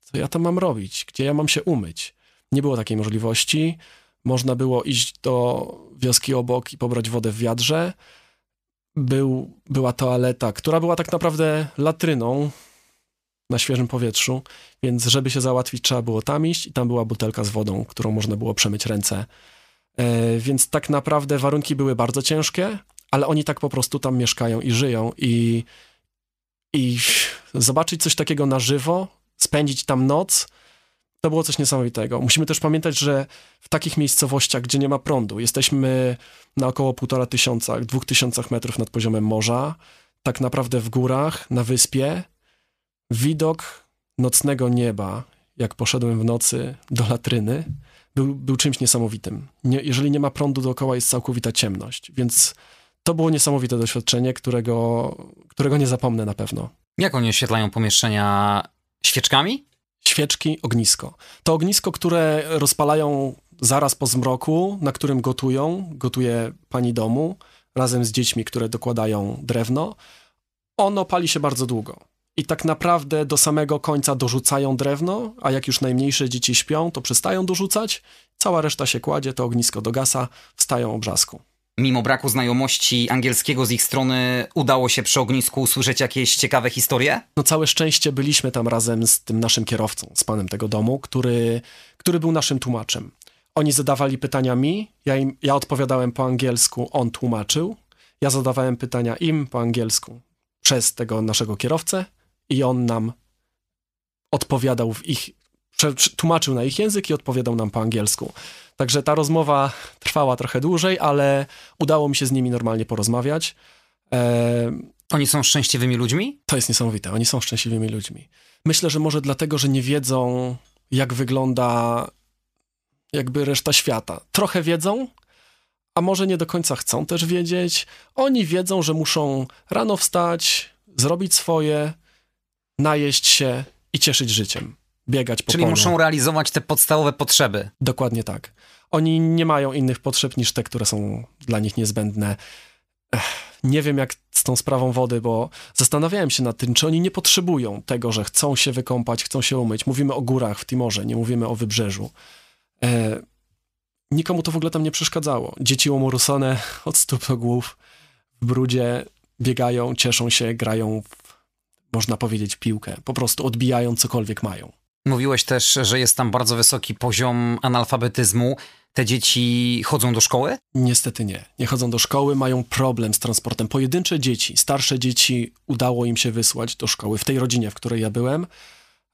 Co ja tam mam robić? Gdzie ja mam się umyć? Nie było takiej możliwości. Można było iść do wioski obok i pobrać wodę w wiadrze. Był, była toaleta, która była tak naprawdę latryną na świeżym powietrzu, więc żeby się załatwić, trzeba było tam iść i tam była butelka z wodą, którą można było przemyć ręce E, więc tak naprawdę warunki były bardzo ciężkie, ale oni tak po prostu tam mieszkają i żyją i, i zobaczyć coś takiego na żywo, spędzić tam noc, to było coś niesamowitego. Musimy też pamiętać, że w takich miejscowościach, gdzie nie ma prądu, jesteśmy na około półtora tysiąca, dwóch tysiącach metrów nad poziomem morza, tak naprawdę w górach, na wyspie, widok nocnego nieba, jak poszedłem w nocy do latryny, był, był czymś niesamowitym. Nie, jeżeli nie ma prądu dookoła, jest całkowita ciemność, więc to było niesamowite doświadczenie, którego, którego nie zapomnę na pewno. Jak oni oświetlają pomieszczenia świeczkami? Świeczki, ognisko. To ognisko, które rozpalają zaraz po zmroku, na którym gotują, gotuje pani domu, razem z dziećmi, które dokładają drewno. Ono pali się bardzo długo i tak naprawdę do samego końca dorzucają drewno, a jak już najmniejsze dzieci śpią, to przestają dorzucać, cała reszta się kładzie, to ognisko dogasa, wstają obrzasku. Mimo braku znajomości angielskiego z ich strony, udało się przy ognisku usłyszeć jakieś ciekawe historie? No całe szczęście byliśmy tam razem z tym naszym kierowcą, z panem tego domu, który, który był naszym tłumaczem. Oni zadawali pytania mi, ja, im, ja odpowiadałem po angielsku, on tłumaczył. Ja zadawałem pytania im po angielsku przez tego naszego kierowcę i on nam odpowiadał w ich, tłumaczył na ich język i odpowiadał nam po angielsku. Także ta rozmowa trwała trochę dłużej, ale udało mi się z nimi normalnie porozmawiać. E... Oni są szczęśliwymi ludźmi? To jest niesamowite, oni są szczęśliwymi ludźmi. Myślę, że może dlatego, że nie wiedzą, jak wygląda jakby reszta świata. Trochę wiedzą, a może nie do końca chcą też wiedzieć. Oni wiedzą, że muszą rano wstać, zrobić swoje, najeść się i cieszyć życiem. Biegać po Czyli polu. muszą realizować te podstawowe potrzeby. Dokładnie tak. Oni nie mają innych potrzeb niż te, które są dla nich niezbędne. Ech, nie wiem jak z tą sprawą wody, bo zastanawiałem się nad tym, czy oni nie potrzebują tego, że chcą się wykąpać, chcą się umyć. Mówimy o górach w Timorze, nie mówimy o wybrzeżu. E, nikomu to w ogóle tam nie przeszkadzało. Dzieci łomorusone od stóp do głów w brudzie biegają, cieszą się, grają można powiedzieć, piłkę, po prostu odbijają cokolwiek mają. Mówiłeś też, że jest tam bardzo wysoki poziom analfabetyzmu. Te dzieci chodzą do szkoły? Niestety nie. Nie chodzą do szkoły, mają problem z transportem. Pojedyncze dzieci, starsze dzieci udało im się wysłać do szkoły w tej rodzinie, w której ja byłem.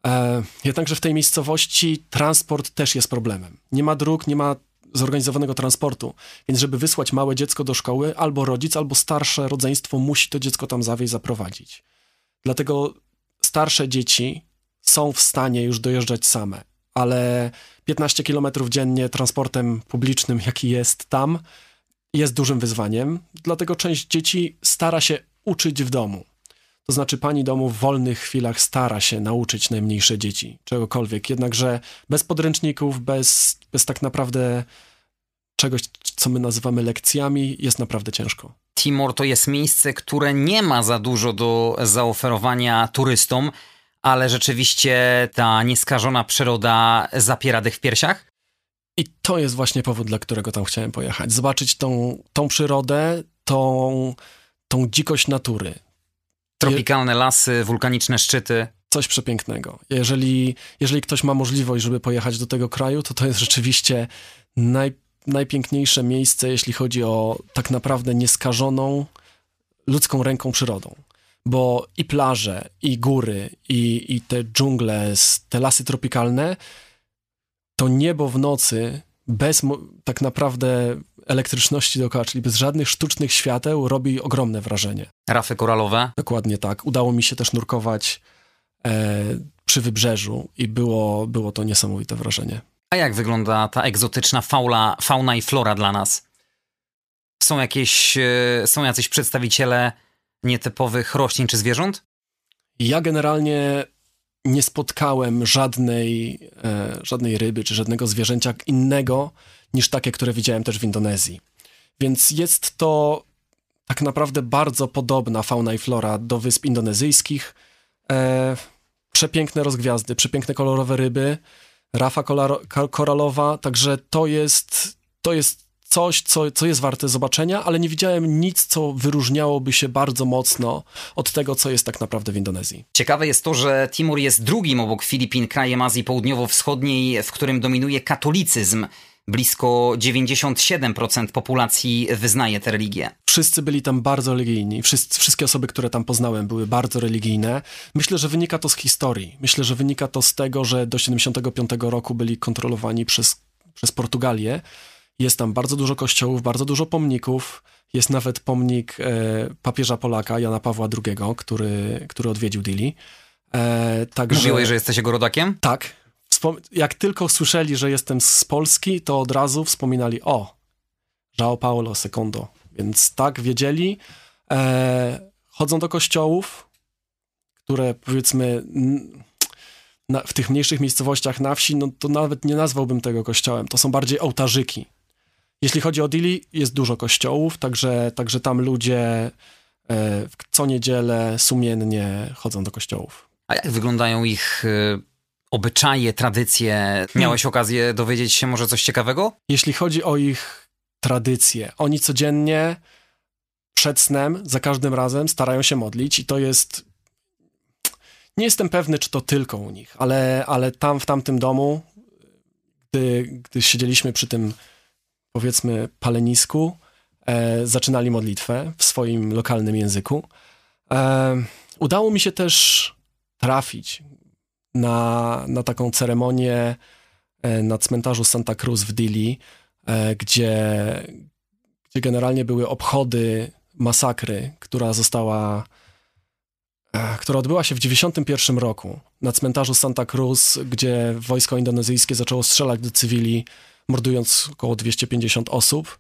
E, jednakże w tej miejscowości transport też jest problemem. Nie ma dróg, nie ma zorganizowanego transportu, więc żeby wysłać małe dziecko do szkoły, albo rodzic, albo starsze rodzeństwo musi to dziecko tam zawieźć, zaprowadzić. Dlatego starsze dzieci są w stanie już dojeżdżać same, ale 15 km dziennie transportem publicznym, jaki jest tam, jest dużym wyzwaniem. Dlatego część dzieci stara się uczyć w domu. To znaczy, pani domu w wolnych chwilach stara się nauczyć najmniejsze dzieci czegokolwiek, jednakże bez podręczników, bez, bez tak naprawdę czegoś, co my nazywamy lekcjami, jest naprawdę ciężko. Timor to jest miejsce, które nie ma za dużo do zaoferowania turystom, ale rzeczywiście ta nieskażona przyroda zapiera dych w piersiach? I to jest właśnie powód, dla którego tam chciałem pojechać. Zobaczyć tą, tą przyrodę, tą, tą dzikość natury. Tropikalne lasy, wulkaniczne szczyty. Coś przepięknego. Jeżeli, jeżeli ktoś ma możliwość, żeby pojechać do tego kraju, to to jest rzeczywiście naj, najpiękniejsze miejsce, jeśli chodzi o tak naprawdę nieskażoną ludzką ręką przyrodą. Bo i plaże, i góry, i, i te dżungle, te lasy tropikalne, to niebo w nocy bez tak naprawdę elektryczności dookoła, czyli bez żadnych sztucznych świateł, robi ogromne wrażenie. Rafy koralowe? Dokładnie tak. Udało mi się też nurkować e, przy wybrzeżu i było, było to niesamowite wrażenie. A jak wygląda ta egzotyczna faula, fauna i flora dla nas? Są jakieś, e, są jacyś przedstawiciele nietypowych roślin czy zwierząt? Ja generalnie nie spotkałem żadnej, e, żadnej ryby czy żadnego zwierzęcia innego niż takie, które widziałem też w Indonezji. Więc jest to tak naprawdę bardzo podobna fauna i flora do wysp indonezyjskich. E, przepiękne rozgwiazdy, przepiękne kolorowe ryby, rafa koralowa, także to jest, to jest coś, co, co jest warte zobaczenia, ale nie widziałem nic, co wyróżniałoby się bardzo mocno od tego, co jest tak naprawdę w Indonezji. Ciekawe jest to, że Timor jest drugim obok Filipin krajem Azji Południowo-Wschodniej, w którym dominuje katolicyzm. Blisko 97% populacji wyznaje tę religię. Wszyscy byli tam bardzo religijni. Wszyscy, wszystkie osoby, które tam poznałem, były bardzo religijne. Myślę, że wynika to z historii. Myślę, że wynika to z tego, że do 75 roku byli kontrolowani przez, przez Portugalię jest tam bardzo dużo kościołów, bardzo dużo pomników. Jest nawet pomnik e, papieża Polaka, Jana Pawła II, który, który odwiedził Dili. E, także... Mówiłeś, że jesteś jego rodakiem? Tak. Jak tylko słyszeli, że jestem z Polski, to od razu wspominali, o, João Paulo II. Więc tak, wiedzieli. E, chodzą do kościołów, które powiedzmy na, w tych mniejszych miejscowościach na wsi, no to nawet nie nazwałbym tego kościołem. To są bardziej ołtarzyki. Jeśli chodzi o Dili, jest dużo kościołów, także, także tam ludzie e, co niedzielę sumiennie chodzą do kościołów. A jak wyglądają ich e, obyczaje, tradycje? Hmm. Miałeś hmm. okazję dowiedzieć się może coś ciekawego? Jeśli chodzi o ich tradycje, oni codziennie przed snem, za każdym razem starają się modlić i to jest... Nie jestem pewny, czy to tylko u nich, ale, ale tam w tamtym domu, gdy, gdy siedzieliśmy przy tym powiedzmy palenisku, e, zaczynali modlitwę w swoim lokalnym języku. E, udało mi się też trafić na, na taką ceremonię e, na cmentarzu Santa Cruz w Dili, e, gdzie, gdzie generalnie były obchody masakry, która została e, która odbyła się w 1991 roku na cmentarzu Santa Cruz, gdzie wojsko indonezyjskie zaczęło strzelać do cywili mordując około 250 osób.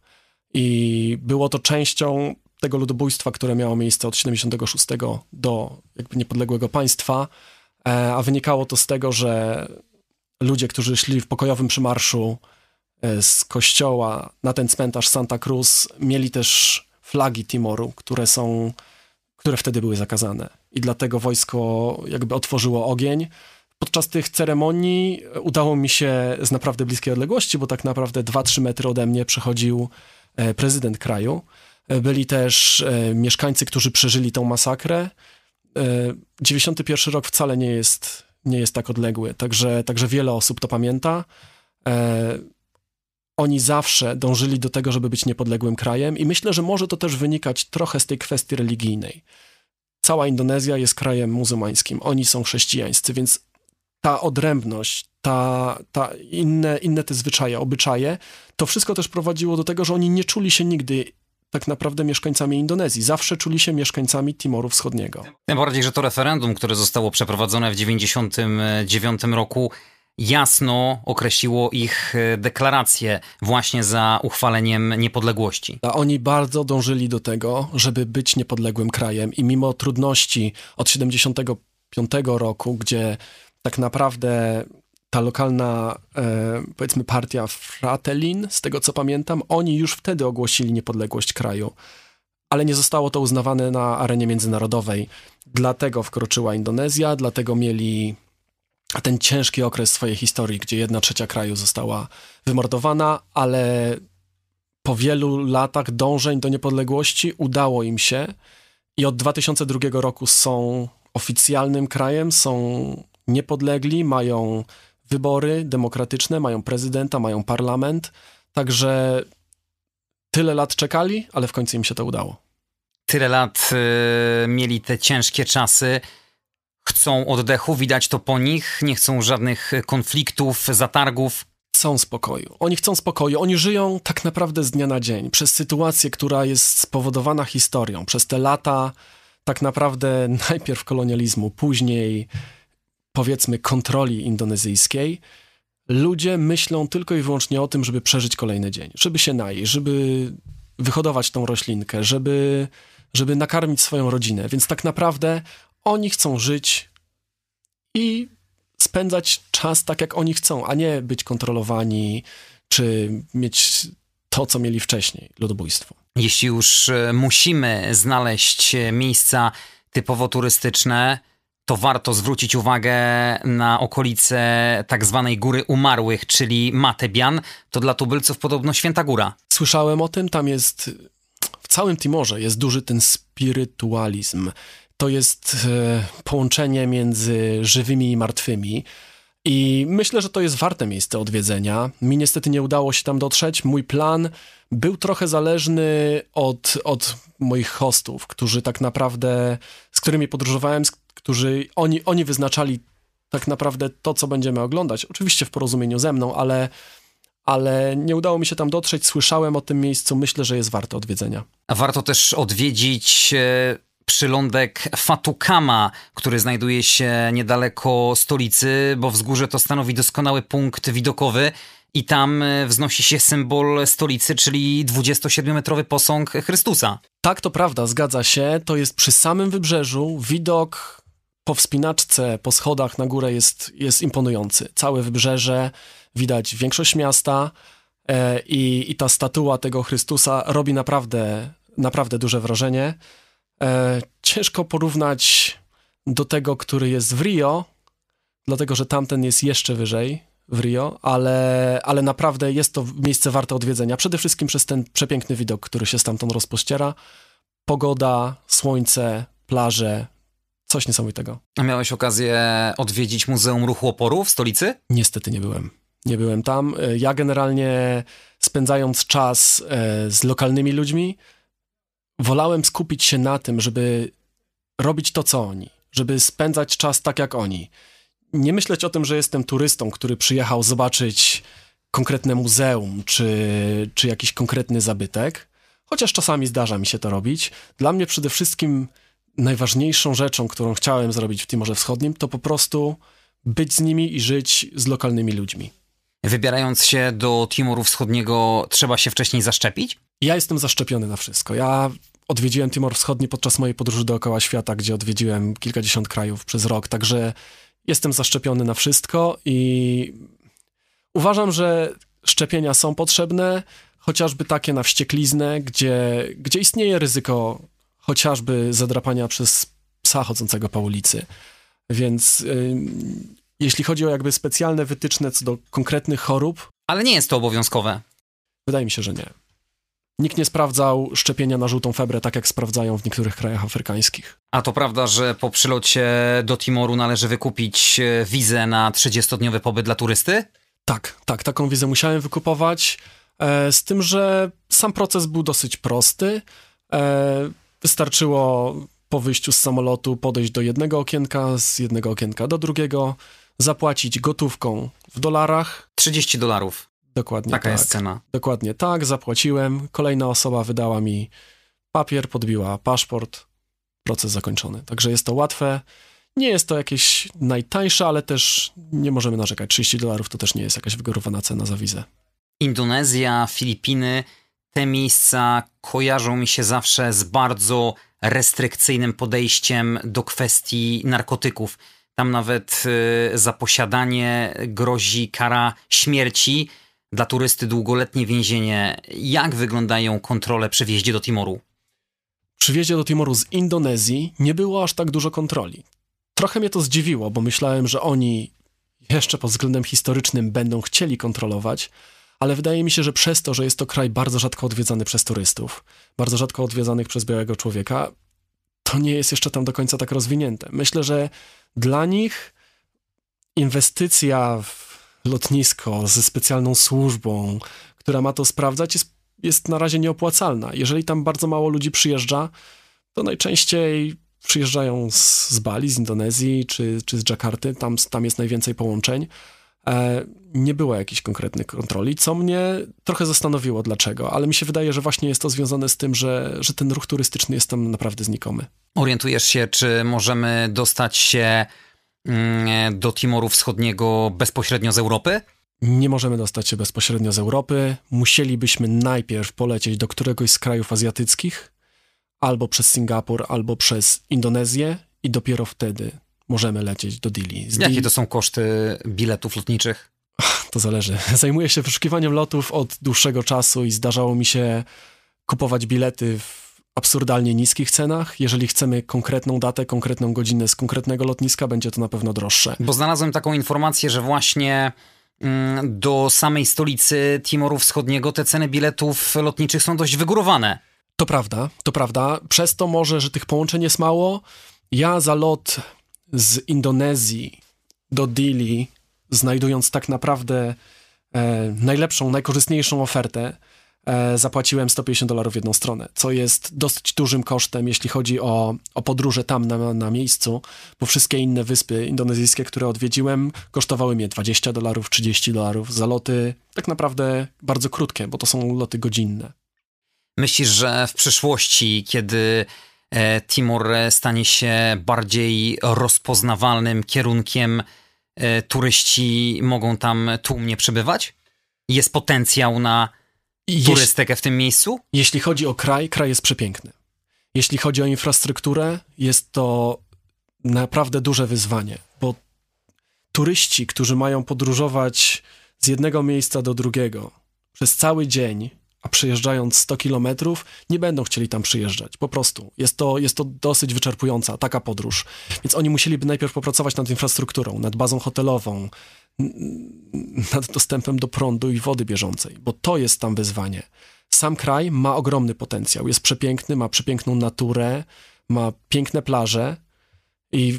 I było to częścią tego ludobójstwa, które miało miejsce od 76 do jakby niepodległego państwa, a wynikało to z tego, że ludzie, którzy szli w pokojowym przymarszu e, z kościoła na ten cmentarz Santa Cruz, mieli też flagi Timoru, które są, które wtedy były zakazane. I dlatego wojsko jakby otworzyło ogień podczas tych ceremonii udało mi się z naprawdę bliskiej odległości, bo tak naprawdę 2-3 metry ode mnie przechodził e, prezydent kraju. E, byli też e, mieszkańcy, którzy przeżyli tą masakrę. 91 rok wcale nie jest, nie jest tak odległy, także, także wiele osób to pamięta. Oni zawsze dążyli do tego, żeby być niepodległym krajem, i myślę, że może to też wynikać trochę z tej kwestii religijnej. Cała Indonezja jest krajem muzułmańskim, oni są chrześcijańscy, więc ta odrębność, ta, ta inne, inne te zwyczaje, obyczaje, to wszystko też prowadziło do tego, że oni nie czuli się nigdy tak naprawdę mieszkańcami Indonezji. Zawsze czuli się mieszkańcami Timoru Wschodniego. Tym bardziej, że to referendum, które zostało przeprowadzone w 1999 roku, jasno określiło ich e, deklarację właśnie za uchwaleniem niepodległości. A oni bardzo dążyli do tego, żeby być niepodległym krajem i mimo trudności od 1975 roku, gdzie tak naprawdę ta lokalna, e, powiedzmy, partia Fratelin, z tego co pamiętam, oni już wtedy ogłosili niepodległość kraju, ale nie zostało to uznawane na arenie międzynarodowej. Dlatego wkroczyła Indonezja, dlatego mieli ten ciężki okres swojej historii, gdzie jedna trzecia kraju została wymordowana, ale po wielu latach dążeń do niepodległości udało im się i od 2002 roku są oficjalnym krajem, są niepodlegli, mają wybory demokratyczne, mają prezydenta, mają parlament, także tyle lat czekali, ale w końcu im się to udało. Tyle lat y, mieli te ciężkie czasy chcą oddechu, widać to po nich, nie chcą żadnych konfliktów, zatargów. Chcą spokoju. Oni chcą spokoju. Oni żyją tak naprawdę z dnia na dzień. Przez sytuację, która jest spowodowana historią, przez te lata tak naprawdę najpierw kolonializmu, później powiedzmy kontroli indonezyjskiej, ludzie myślą tylko i wyłącznie o tym, żeby przeżyć kolejny dzień, żeby się najeść, żeby wyhodować tą roślinkę, żeby, żeby nakarmić swoją rodzinę. Więc tak naprawdę oni chcą żyć i spędzać czas tak, jak oni chcą, a nie być kontrolowani, czy mieć to, co mieli wcześniej, ludobójstwo. Jeśli już e, musimy znaleźć e, miejsca typowo turystyczne, to warto zwrócić uwagę na okolice tak zwanej Góry Umarłych, czyli Matebian. To dla tubylców podobno święta góra. Słyszałem o tym, tam jest w całym Timorze jest duży ten spirytualizm to jest e, połączenie między żywymi i martwymi. I myślę, że to jest warte miejsce odwiedzenia. Mi niestety nie udało się tam dotrzeć. Mój plan był trochę zależny od, od moich hostów, którzy tak naprawdę, z którymi podróżowałem, z, którzy oni, oni wyznaczali tak naprawdę to, co będziemy oglądać. Oczywiście w porozumieniu ze mną, ale, ale nie udało mi się tam dotrzeć. Słyszałem o tym miejscu, myślę, że jest warte odwiedzenia. A warto też odwiedzić e, przylądek Fatukama, który znajduje się niedaleko stolicy, bo wzgórze to stanowi doskonały punkt widokowy i tam e, wznosi się symbol stolicy, czyli 27-metrowy posąg Chrystusa. Tak, to prawda, zgadza się. To jest przy samym wybrzeżu. Widok po wspinaczce, po schodach na górę jest, jest imponujący. Całe wybrzeże, widać większość miasta e, i, i ta statua tego Chrystusa robi naprawdę, naprawdę duże wrażenie. E, ciężko porównać do tego, który jest w Rio, dlatego że tamten jest jeszcze wyżej w Rio, ale, ale naprawdę jest to miejsce warte odwiedzenia. Przede wszystkim przez ten przepiękny widok, który się stamtąd rozpościera. Pogoda, słońce, plaże, coś niesamowitego. A miałeś okazję odwiedzić Muzeum Ruchu Oporu w stolicy? Niestety nie byłem. Nie byłem tam. E, ja generalnie spędzając czas e, z lokalnymi ludźmi, wolałem skupić się na tym, żeby robić to, co oni, żeby spędzać czas tak jak oni. Nie myśleć o tym, że jestem turystą, który przyjechał zobaczyć konkretne muzeum czy, czy jakiś konkretny zabytek, chociaż czasami zdarza mi się to robić. Dla mnie przede wszystkim najważniejszą rzeczą, którą chciałem zrobić w Timorze Wschodnim, to po prostu być z nimi i żyć z lokalnymi ludźmi. Wybierając się do Timoru Wschodniego, trzeba się wcześniej zaszczepić? Ja jestem zaszczepiony na wszystko. Ja odwiedziłem Timor Wschodni podczas mojej podróży dookoła świata, gdzie odwiedziłem kilkadziesiąt krajów przez rok, także jestem zaszczepiony na wszystko i uważam, że szczepienia są potrzebne, chociażby takie na wściekliznę, gdzie, gdzie istnieje ryzyko chociażby zadrapania przez psa chodzącego po ulicy. Więc yy, jeśli chodzi o jakby specjalne wytyczne co do konkretnych chorób. Ale nie jest to obowiązkowe. Wydaje mi się, że nie. Nikt nie sprawdzał szczepienia na żółtą febrę, tak jak sprawdzają w niektórych krajach afrykańskich. A to prawda, że po przylocie do Timoru należy wykupić e, wizę na 30-dniowy pobyt dla turysty? Tak, tak, taką wizę musiałem wykupować. E, z tym, że sam proces był dosyć prosty. E, wystarczyło po wyjściu z samolotu podejść do jednego okienka, z jednego okienka do drugiego, zapłacić gotówką w dolarach. 30 dolarów. Dokładnie Taka tak. jest cena. Dokładnie tak, zapłaciłem. Kolejna osoba wydała mi papier, podbiła paszport, proces zakończony. Także jest to łatwe. Nie jest to jakieś najtańsze, ale też nie możemy narzekać. 30 dolarów to też nie jest jakaś wygórowana cena za wizę. Indonezja, Filipiny, te miejsca kojarzą mi się zawsze z bardzo restrykcyjnym podejściem do kwestii narkotyków. Tam nawet y, za posiadanie grozi kara śmierci, dla turysty długoletnie więzienie. Jak wyglądają kontrole przy wjeździe do Timoru? Przy wjeździe do Timoru z Indonezji nie było aż tak dużo kontroli. Trochę mnie to zdziwiło, bo myślałem, że oni jeszcze pod względem historycznym będą chcieli kontrolować, ale wydaje mi się, że przez to, że jest to kraj bardzo rzadko odwiedzany przez turystów, bardzo rzadko odwiedzanych przez białego człowieka, to nie jest jeszcze tam do końca tak rozwinięte. Myślę, że dla nich inwestycja w lotnisko ze specjalną służbą, która ma to sprawdzać, jest, jest na razie nieopłacalna. Jeżeli tam bardzo mało ludzi przyjeżdża, to najczęściej przyjeżdżają z, z Bali, z Indonezji czy, czy z Dżakarty, tam, tam jest najwięcej połączeń. E, nie było jakichś konkretnych kontroli, co mnie trochę zastanowiło dlaczego, ale mi się wydaje, że właśnie jest to związane z tym, że, że ten ruch turystyczny jest tam naprawdę znikomy. Orientujesz się, czy możemy dostać się mm, do Timoru Wschodniego bezpośrednio z Europy? Nie możemy dostać się bezpośrednio z Europy. Musielibyśmy najpierw polecieć do któregoś z krajów azjatyckich, albo przez Singapur, albo przez Indonezję, i dopiero wtedy możemy lecieć do Dili. Z Jakie to są koszty biletów lotniczych? To zależy. Zajmuję się wyszukiwaniem lotów od dłuższego czasu i zdarzało mi się kupować bilety w absurdalnie niskich cenach. Jeżeli chcemy konkretną datę, konkretną godzinę z konkretnego lotniska, będzie to na pewno droższe. Bo znalazłem taką informację, że właśnie mm, do samej stolicy Timoru Wschodniego te ceny biletów lotniczych są dość wygórowane. To prawda, to prawda. Przez to może, że tych połączeń jest mało. Ja za lot z Indonezji do Dili, znajdując tak naprawdę e, najlepszą, najkorzystniejszą ofertę, e, zapłaciłem 150 dolarów w jedną stronę, co jest dosyć dużym kosztem, jeśli chodzi o, o podróże tam na, na miejscu, bo wszystkie inne wyspy indonezyjskie, które odwiedziłem, kosztowały mnie 20 dolarów, 30 dolarów za loty tak naprawdę bardzo krótkie, bo to są loty godzinne. Myślisz, że w przyszłości, kiedy Timur stanie się bardziej rozpoznawalnym kierunkiem. E, turyści mogą tam tłumnie przybywać? Jest potencjał na turystykę w tym miejscu? Jeśli chodzi o kraj, kraj jest przepiękny. Jeśli chodzi o infrastrukturę, jest to naprawdę duże wyzwanie, bo turyści, którzy mają podróżować z jednego miejsca do drugiego przez cały dzień, a przejeżdżając 100 kilometrów, nie będą chcieli tam przyjeżdżać. Po prostu. Jest to, jest to dosyć wyczerpująca taka podróż. Więc oni musieliby najpierw popracować nad infrastrukturą, nad bazą hotelową, nad dostępem do prądu i wody bieżącej, bo to jest tam wyzwanie. Sam kraj ma ogromny potencjał. Jest przepiękny, ma przepiękną naturę, ma piękne plaże i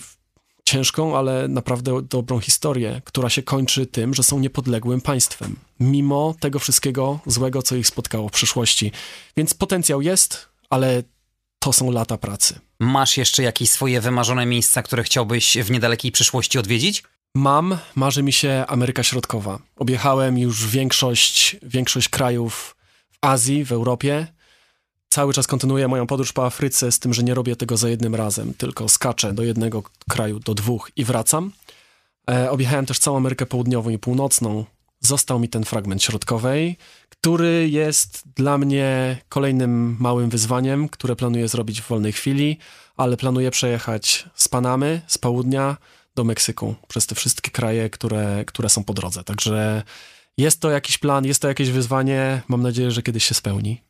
ciężką, ale naprawdę dobrą historię, która się kończy tym, że są niepodległym państwem, mimo tego wszystkiego złego, co ich spotkało w przyszłości. Więc potencjał jest, ale to są lata pracy. Masz jeszcze jakieś swoje wymarzone miejsca, które chciałbyś w niedalekiej przyszłości odwiedzić? Mam, marzy mi się Ameryka Środkowa. Objechałem już większość, większość krajów w Azji, w Europie cały czas kontynuuję moją podróż po Afryce z tym, że nie robię tego za jednym razem, tylko skaczę do jednego kraju, do dwóch i wracam. E, objechałem też całą Amerykę Południową i Północną. Został mi ten fragment środkowej, który jest dla mnie kolejnym małym wyzwaniem, które planuję zrobić w wolnej chwili, ale planuję przejechać z Panamy, z południa do Meksyku, przez te wszystkie kraje, które, które są po drodze. Także jest to jakiś plan, jest to jakieś wyzwanie. Mam nadzieję, że kiedyś się spełni.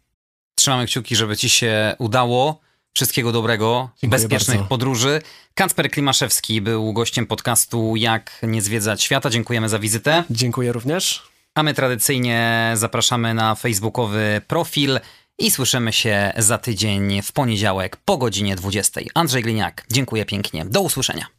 Trzymamy kciuki, żeby ci się udało. Wszystkiego dobrego, Dziękuję bezpiecznych bardzo. podróży. Kacper Klimaszewski był gościem podcastu Jak nie zwiedzać świata. Dziękujemy za wizytę. Dziękuję również. A my tradycyjnie zapraszamy na facebookowy profil i słyszymy się za tydzień w poniedziałek po godzinie 20. Andrzej Gliniak, dziękuję pięknie. Do usłyszenia.